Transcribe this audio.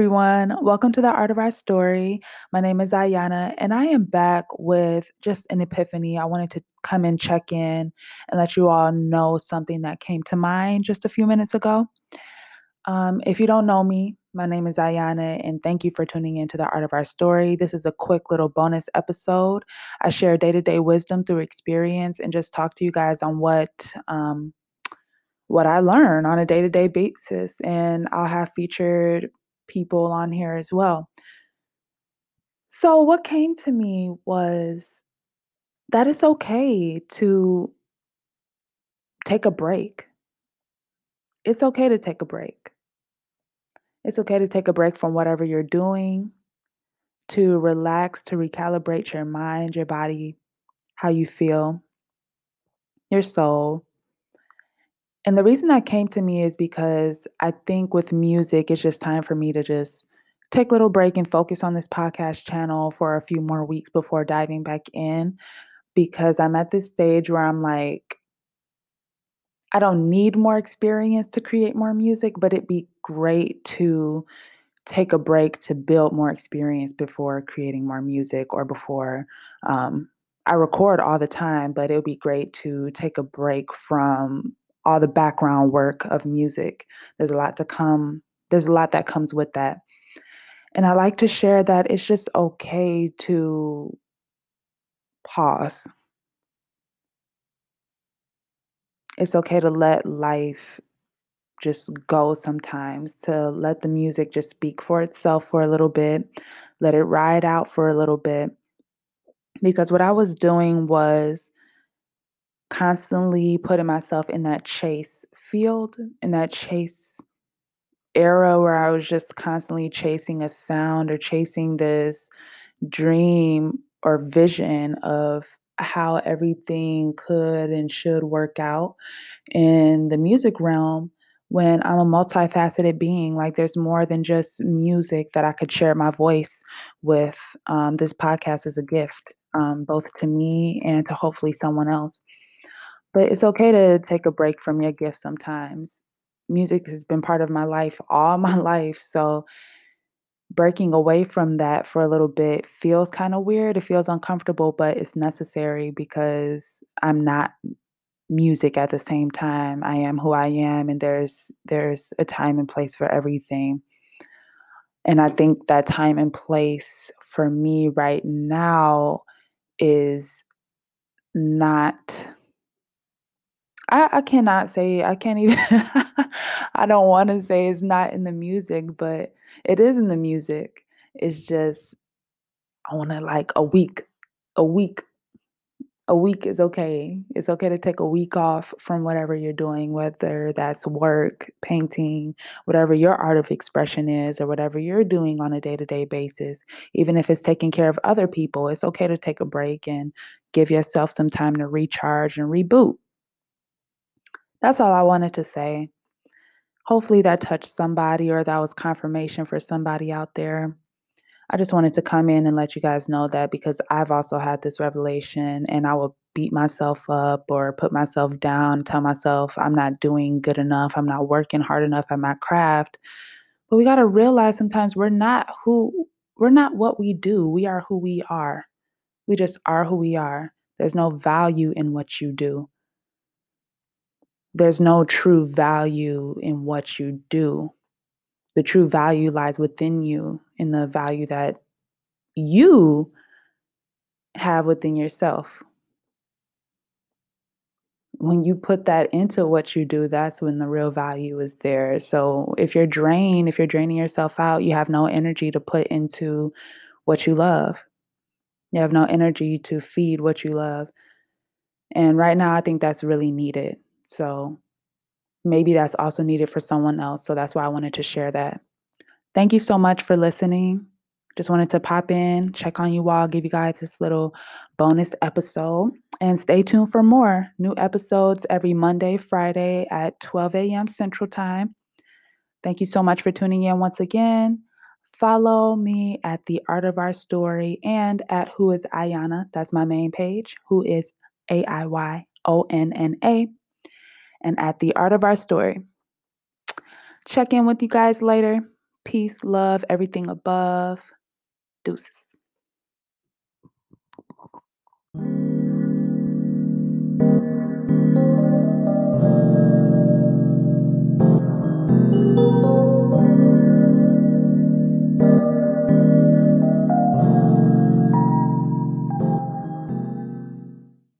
Everyone, welcome to the Art of Our Story. My name is Aiyonna, and I am back with just an epiphany. I wanted to come and check in and let you all know something that came to mind just a few minutes ago. Um, if you don't know me, my name is Aiyonna, and thank you for tuning in to the Art of Our Story. This is a quick little bonus episode. I share day to day wisdom through experience and just talk to you guys on what. Um, what I learn on a day to day basis, and I'll have featured people on here as well. So, what came to me was that it's okay to take a break. It's okay to take a break. It's okay to take a break from whatever you're doing, to relax, to recalibrate your mind, your body, how you feel, your soul. And the reason that came to me is because I think with music, it's just time for me to just take a little break and focus on this podcast channel for a few more weeks before diving back in because I'm at this stage where I'm like, I don't need more experience to create more music, but it'd be great to take a break to build more experience before creating more music or before um, I record all the time, but it would be great to take a break from all the background work of music. There's a lot to come, there's a lot that comes with that. And I like to share that it's just okay to pause. It's okay to let life just go sometimes, to let the music just speak for itself for a little bit, let it ride out for a little bit. Because what I was doing was constantly putting myself in that chase field, in that chase era where I was just constantly chasing a sound or chasing this dream or vision of how everything could and should work out in the music realm when I'm a multifaceted being. Like there's more than just music that I could share my voice with. Um, this podcast is a gift, um, both to me and to hopefully someone else. But it's okay to take a break from your gift sometimes. Music has been part of my life all my life. So breaking away from that for a little bit feels kind of weird. It feels uncomfortable, but it's necessary because I'm not music at the same time. I am who I am and there's there's a time and place for everything. And I think that time and place for me right now is not I, I cannot say I can't even I don't want to say it's not in the music, but it is in the music. It's just I want to like a week, a week, a week is okay. It's okay to take a week off from whatever you're doing, whether that's work, painting, whatever your art of expression is, or whatever you're doing on a day to day basis. Even if it's taking care of other people, it's okay to take a break and give yourself some time to recharge and reboot. That's all I wanted to say. Hopefully that touched somebody or that was confirmation for somebody out there. I just wanted to come in and let you guys know that because I've also had this revelation and I will beat myself up or put myself down, tell myself I'm not doing good enough, I'm not working hard enough at my craft. But we got to realize sometimes we're not who we're not what we do. We are who we are. We just are who we are. There's no value in what you do there's no true value in what you do. The true value lies within you, in the value that you have within yourself. When you put that into what you do, that's when the real value is there. So if you're drained, if you're draining yourself out, you have no energy to put into what you love. You have no energy to feed what you love. And right now, I think that's really needed. So maybe that's also needed for someone else. So that's why I wanted to share that. Thank you so much for listening. Just wanted to pop in, check on you all, give you guys this little bonus episode, and stay tuned for more new episodes every Monday, Friday at 12 a.m. Central Time. Thank you so much for tuning in once again. Follow me at The Art of Our Story and at Who is Aiyonna. That's my main page. Who is A I Y O N N A and at the art of our story. Check in with you guys later. Peace, love, everything above. Deuces.